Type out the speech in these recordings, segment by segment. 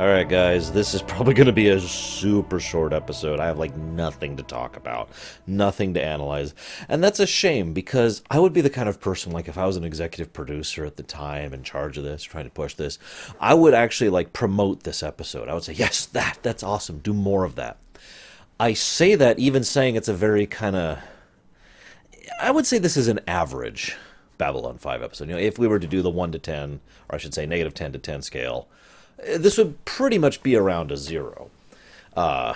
Alright, guys, this is probably going to be a super short episode. I have like nothing to talk about, nothing to analyze. And that's a shame because I would be the kind of person, like, if I was an executive producer at the time in charge of this, trying to push this, I would actually like promote this episode. I would say, yes, that, that's awesome. Do more of that. I say that even saying it's a very kind of. I would say this is an average Babylon 5 episode. You know, if we were to do the 1 to 10, or I should say negative 10 to 10 scale, this would pretty much be around a zero. Uh,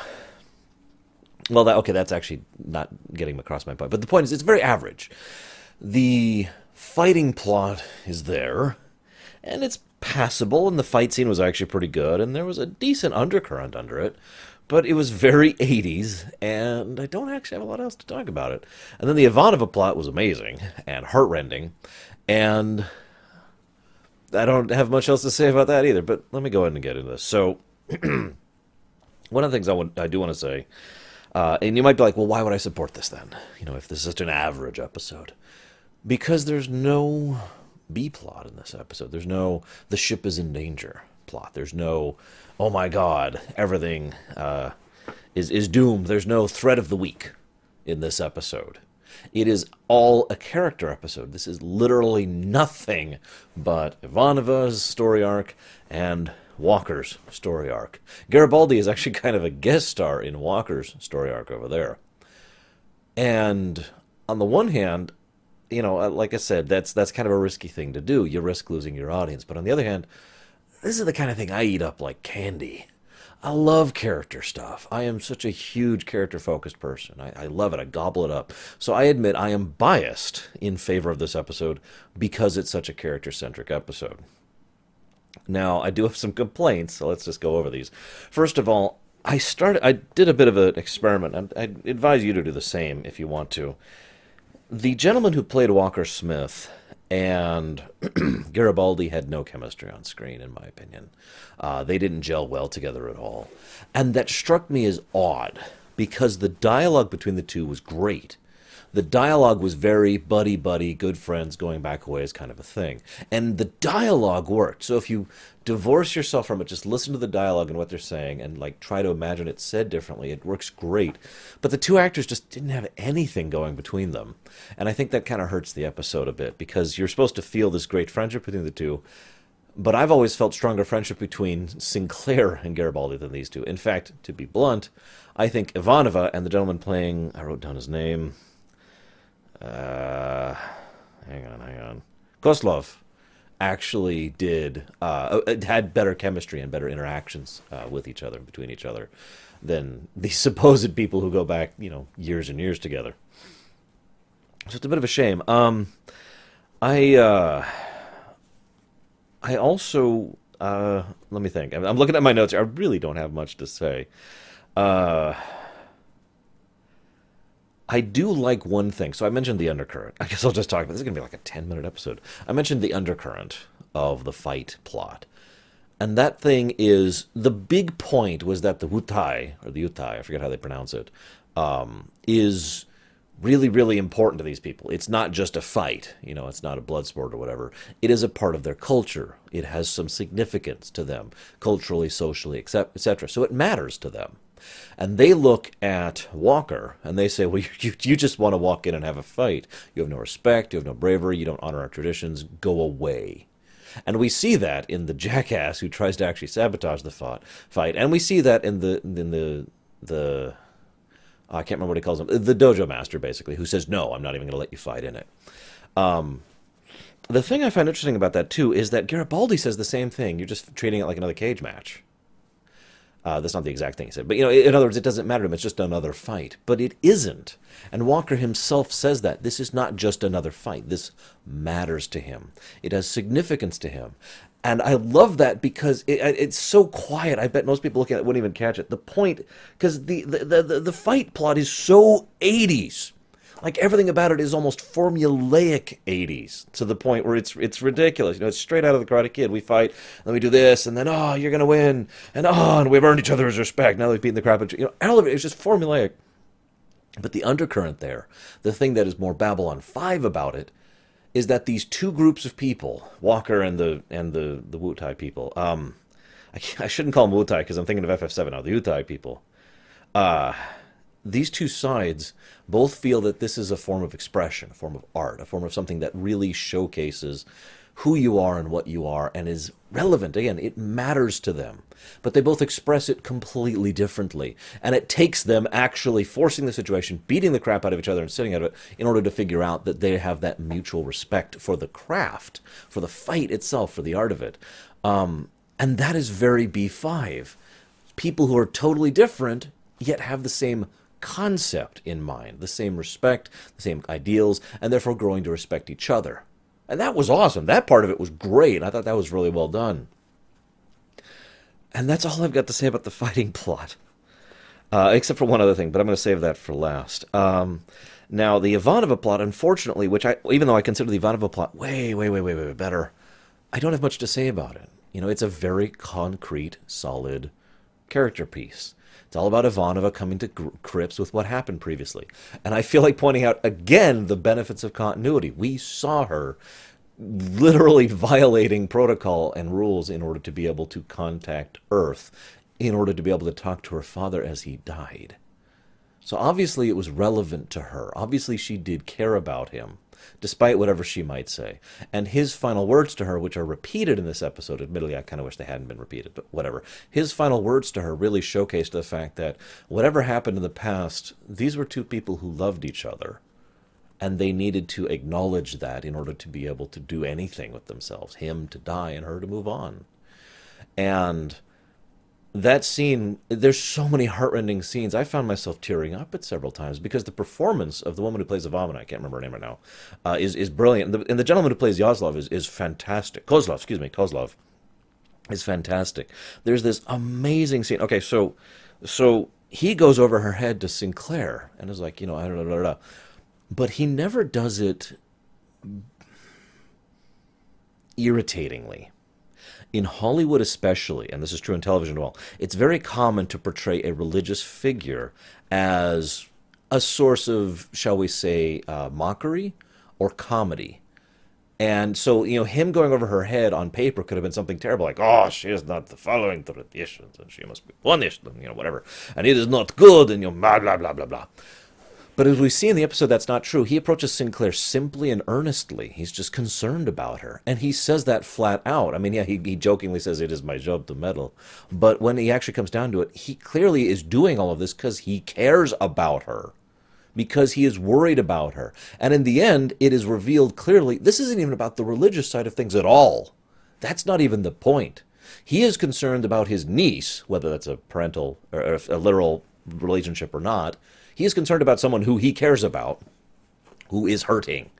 well, that okay, that's actually not getting across my point. But the point is, it's very average. The fighting plot is there, and it's passable, and the fight scene was actually pretty good, and there was a decent undercurrent under it. But it was very 80s, and I don't actually have a lot else to talk about it. And then the Ivanova plot was amazing and heartrending, and I don't have much else to say about that either. But let me go ahead and get into this. So, one of the things I, want, I do want to say, uh, and you might be like, well, why would I support this then? You know, if this is such an average episode, because there's no B plot in this episode. There's no the ship is in danger plot. There's no oh my god, everything uh, is is doomed. There's no threat of the week in this episode. It is all a character episode. This is literally nothing but Ivanova's story arc and Walker's story arc. Garibaldi is actually kind of a guest star in Walker's story arc over there. And on the one hand, you know, uh, like I said, that's that's kind of a risky thing to do. You risk losing your audience. But on the other hand, this is the kind of thing I eat up like candy. I love character stuff. I am such a huge character focused person. I, I, love it. I gobble it up. So I admit I am biased in favor of this episode because it's such a character centric episode. Now, I do have some complaints, so let's just go over these. First of all, I started I did a bit of an experiment, and I advise you to do the same if you want to. The gentleman who played Walker Smith and Garibaldi had no chemistry on screen, in my opinion. Uh, they didn't gel well together at all. And that struck me as odd because the dialogue between the two was great. The dialogue was very buddy buddy, good friends going back away ways kind of a thing. And the dialogue worked. So if you divorce yourself from it, just listen to the dialogue and what they're saying and like try to imagine it said differently, it works great. But the two actors just didn't have anything going between them. And I think that kind of hurts the episode a bit because you're supposed to feel this great friendship between the two. But I've always felt stronger friendship between Sinclair and Garibaldi than these two. In fact, to be blunt, I think Ivanova and the gentleman playing, I wrote down his name, uh, hang on, hang on. Koslov actually did uh, uh, had better chemistry and better interactions uh, with each other between each other than the supposed people who go back you know years and years together. So it's a bit of a shame. Um, I uh, I also uh, let me think. I'm looking at my notes. I really don't have much to say. I do like one thing. So I mentioned the undercurrent. I guess I'll just talk about this. is going to be like a 10 minute episode. I mentioned the undercurrent of the fight plot. And that thing is the big point was that the Wutai, or the Utai, I forget how they pronounce it, um, is really, really important to these people. It's not just a fight, you know, it's not a blood sport or whatever. It is a part of their culture. It has some significance to them, culturally, socially, etc. So it matters to them. And they look at Walker and they say, well, you, you just want to walk in and have a fight. You have no respect, you have no bravery, you don't honor our traditions, go away. And we see that in the jackass who tries to actually sabotage the fight. And we see that in the in the the I can't remember what he calls him, the dojo master basically, who says, "No, I'm not even going to let you fight in it." Um, the thing I find interesting about that too is that Garibaldi says the same thing. You're just treating it like another cage match. Uh, that's not the exact thing he said, but you know, in other words, it doesn't matter to him. It's just another fight, but it isn't. And Walker himself says that this is not just another fight. This matters to him. It has significance to him, and I love that because it, it's so quiet. I bet most people looking at it wouldn't even catch it. The point, because the, the the the fight plot is so 80s like everything about it is almost formulaic 80s to the point where it's it's ridiculous. You know, it's straight out of the Karate Kid. We fight, then we do this, and then oh, you're gonna win, and oh, and we've earned each other's respect. Now we've beaten the crap out. Of you know, all of it is just formulaic. But the undercurrent there, the thing that is more Babylon Five about it, is that these two groups of people, Walker and the and the the Wutai people, um, I, shouldn't call them Wutai because I'm thinking of FF7 now, the Wutai people. Uh, these two sides both feel that this is a form of expression, a form of art, a form of something that really showcases who you are and what you are and is relevant. Again, it matters to them. But they both express it completely differently. And it takes them actually forcing the situation, beating the crap out of each other and sitting out of it in order to figure out that they have that mutual respect for the craft, for the fight itself, for the art of it. Um, and that is very B5. People who are totally different yet have the same concept in mind, the same respect, the same ideals, and therefore growing to respect each other. And that was awesome. That part of it was great. I thought that was really well done. And that's all I've got to say about the fighting plot. Uh, except for one other thing, but I'm going to save that for last. Um, now, the Ivanova plot, unfortunately, which I, even though I consider the Ivanova plot way, way, way, way, way better, I don't have much to say about it. You know, it's a very concrete, solid character piece. It's all about Ivanova coming to grips with what happened previously. And I feel like pointing out again the benefits of continuity. We saw her literally violating protocol and rules in order to be able to contact Earth, in order to be able to talk to her father as he died. So obviously it was relevant to her. Obviously she did care about him despite whatever she might say. And his final words to her, which are repeated in this episode, admittedly, I kind of wish they hadn't been repeated, but whatever. His final words to her really showcased the fact that whatever happened in the past, these were two people who loved each other. And they needed to acknowledge that in order to be able to do anything with themselves. Him to die and her to move on. And that scene there's so many heartrending scenes. I found myself tearing up at several times because the performance of the woman who plays Ivanova, i can't remember her name right now uh, is, is brilliant. And the, and the, gentleman who plays Yaslov is, is fantastic. Koslov excuse me koslov is fantastic. There's this amazing scene. Okay so so he goes over her head to sinclair and is like you know i don't know but he never does it irritatingly in Hollywood especially, and this is true in television as well, it's very common to portray a religious figure as a source of, shall we say, uh, mockery or comedy. And so, you know, him going over her head on paper could have been something terrible, like, oh, she is not following traditions, and she must be punished, and, you know, whatever. And it is not good, and, you know, blah, blah, blah, blah, blah. But as we see in the episode, that's not true. He approaches Sinclair simply and earnestly. He's just concerned about her. And he says that flat out. I mean, yeah, he, he jokingly says, It is my job to meddle. But when he actually comes down to it, he clearly is doing all of this because he cares about her, because he is worried about her. And in the end, it is revealed clearly this isn't even about the religious side of things at all. That's not even the point. He is concerned about his niece, whether that's a parental or a literal relationship or not he is concerned about someone who he cares about, who is hurting.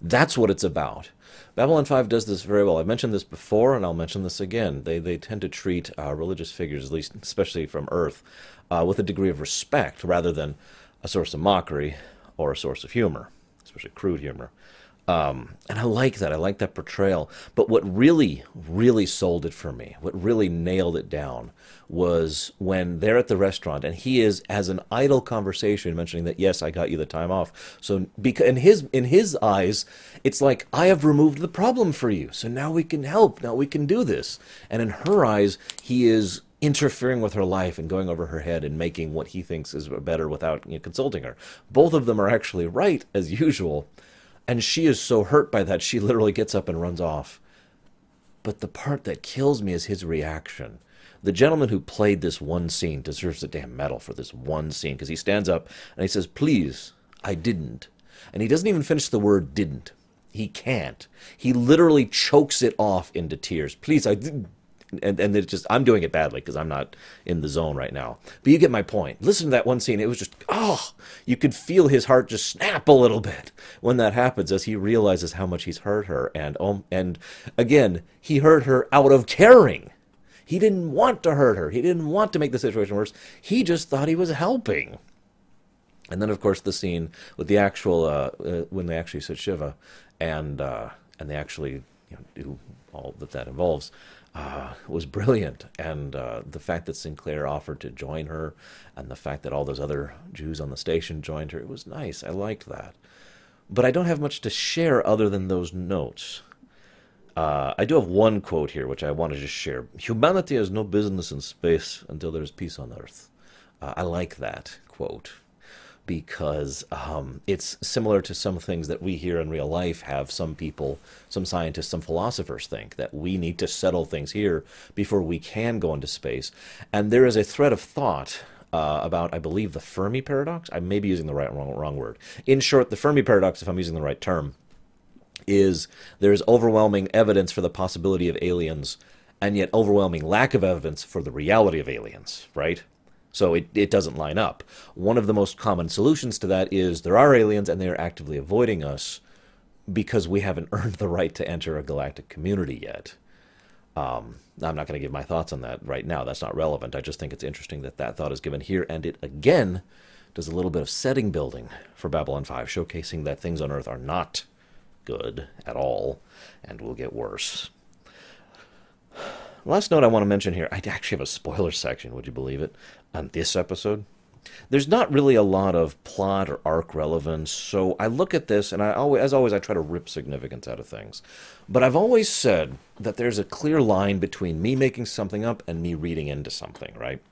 That's what it's about. Babylon 5 does this very well. I've mentioned this before, and I'll mention this again. They, they tend to treat uh, religious figures, at least especially from Earth, uh, with a degree of respect rather than a source of mockery or a source of humor, especially crude humor. Um, and I like that. I like that portrayal. But what really, really sold it for me, what really nailed it down, was when they're at the restaurant and he is has an idle conversation mentioning that yes, I got you the time off. So because in his in his eyes, it's like I have removed the problem for you. So now we can help. Now we can do this. And in her eyes, he is interfering with her life and going over her head and making what he thinks is better without you know, consulting her. Both of them are actually right as usual and she is so hurt by that, she literally gets up and runs off. But the part that kills me is his reaction. The gentleman who played this one scene deserves a damn medal for this one scene because he stands up and he says, Please, I didn't. And he doesn't even finish the word didn't. He can't. He literally chokes it off into tears. Please, I didn't and and it's just I'm doing it badly because I'm not in the zone right now. But you get my point. Listen to that one scene. It was just oh, you could feel his heart just snap a little bit when that happens as he realizes how much he's hurt her and um and again he hurt her out of caring. He didn't want to hurt her. He didn't want to make the situation worse. He just thought he was helping. And then, of course, the scene with the actual uh, uh, when they actually sit Shiva, and uh, and they actually you know, do all that that involves uh, was brilliant. And uh, the fact that Sinclair offered to join her, and the fact that all those other Jews on the station joined her, it was nice. I liked that. But I don't have much to share other than those notes. Uh, I do have one quote here, which I want to just share. Humanity has no business in space until there's peace on Earth. Uh, I like that quote because um, it's similar to some things that we here in real life have some people, some scientists, some philosophers think that we need to settle things here before we can go into space. And there is a thread of thought uh, about, I believe, the Fermi paradox. I may be using the right wrong, wrong word. In short, the Fermi paradox, if I'm using the right term, is there's overwhelming evidence for the possibility of aliens and yet overwhelming lack of evidence for the reality of aliens, right? So it, it doesn't line up. One of the most common solutions to that is there are aliens and they are actively avoiding us because we haven't earned the right to enter a galactic community yet. Um, I'm not going to give my thoughts on that right now. That's not relevant. I just think it's interesting that that thought is given here, and it again does a little bit of setting building for Babylon 5, showcasing that things on Earth are not good at all and will get worse. Last note I want to mention here I actually have a spoiler section, would you believe it, on this episode. There's not really a lot of plot or arc relevance, so I look at this and I always, as always, I try to rip significance out of things. But I've always said that there's a clear line between me making something up and me reading into something, right?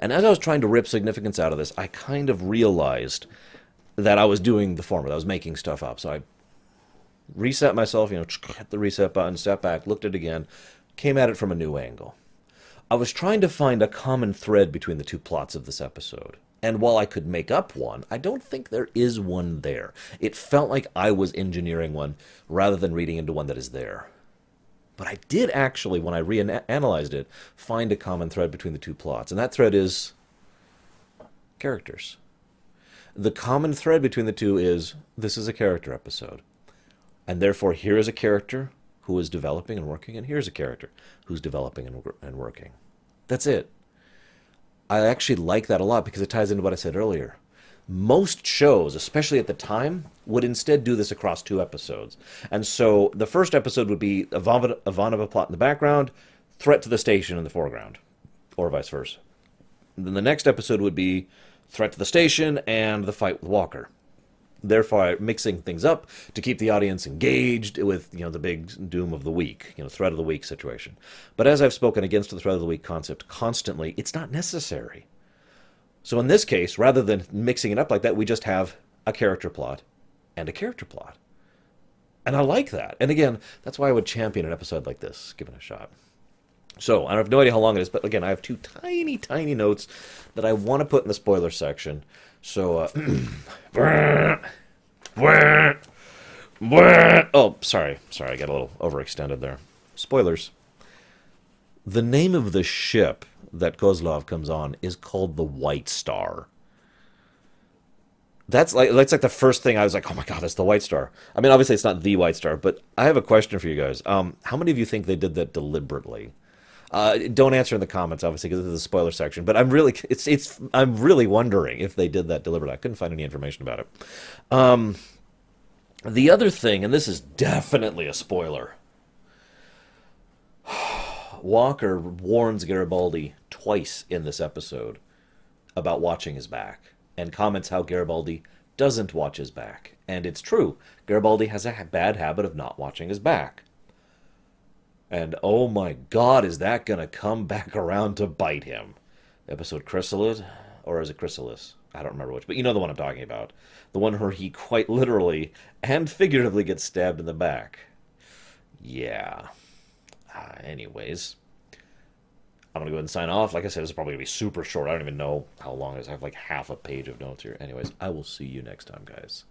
And as I was trying to rip significance out of this, I kind of realized that I was doing the former. That I was making stuff up. So I reset myself, you know, hit the reset button, step back, looked at it again, came at it from a new angle. I was trying to find a common thread between the two plots of this episode. And while I could make up one, I don't think there is one there. It felt like I was engineering one rather than reading into one that is there. But I did actually, when I reanalyzed it, find a common thread between the two plots. And that thread is characters. The common thread between the two is this is a character episode. And therefore, here is a character who is developing and working, and here's a character who's developing and, and working. That's it. I actually like that a lot because it ties into what I said earlier. Most shows, especially at the time, would instead do this across two episodes. And so the first episode would be Ivanova plot in the background, threat to the station in the foreground, or vice versa. then the next episode would be threat to the station and the fight with Walker therefore mixing things up to keep the audience engaged with you know the big doom of the week you know threat of the week situation. But as i've spoken against the threat of the week concept constantly it's not necessary. So in this case rather than mixing it up like that we just have a character plot and a character plot. And i like that. And again that's why i would champion an episode like this given a shot. So I have no idea how long it is, but again, I have two tiny, tiny notes that I want to put in the spoiler section. So, uh, oh, sorry, sorry, I got a little overextended there. Spoilers. The name of the ship that Koslov comes on is called the White Star. That's like that's like the first thing I was like, oh my god, that's the White Star. I mean, obviously it's not the White Star, but I have a question for you guys. Um, how many of you think they did that deliberately? Uh, don't answer in the comments, obviously, because this is a spoiler section. But I'm really, it's, it's, I'm really wondering if they did that deliberately. I couldn't find any information about it. Um, the other thing, and this is definitely a spoiler. Walker warns Garibaldi twice in this episode about watching his back, and comments how Garibaldi doesn't watch his back. And it's true, Garibaldi has a bad habit of not watching his back. And oh my god, is that going to come back around to bite him? Episode Chrysalis? Or is it Chrysalis? I don't remember which, but you know the one I'm talking about. The one where he quite literally and figuratively gets stabbed in the back. Yeah. Uh, anyways, I'm going to go ahead and sign off. Like I said, this is probably going to be super short. I don't even know how long it is. I have like half a page of notes here. Anyways, I will see you next time, guys.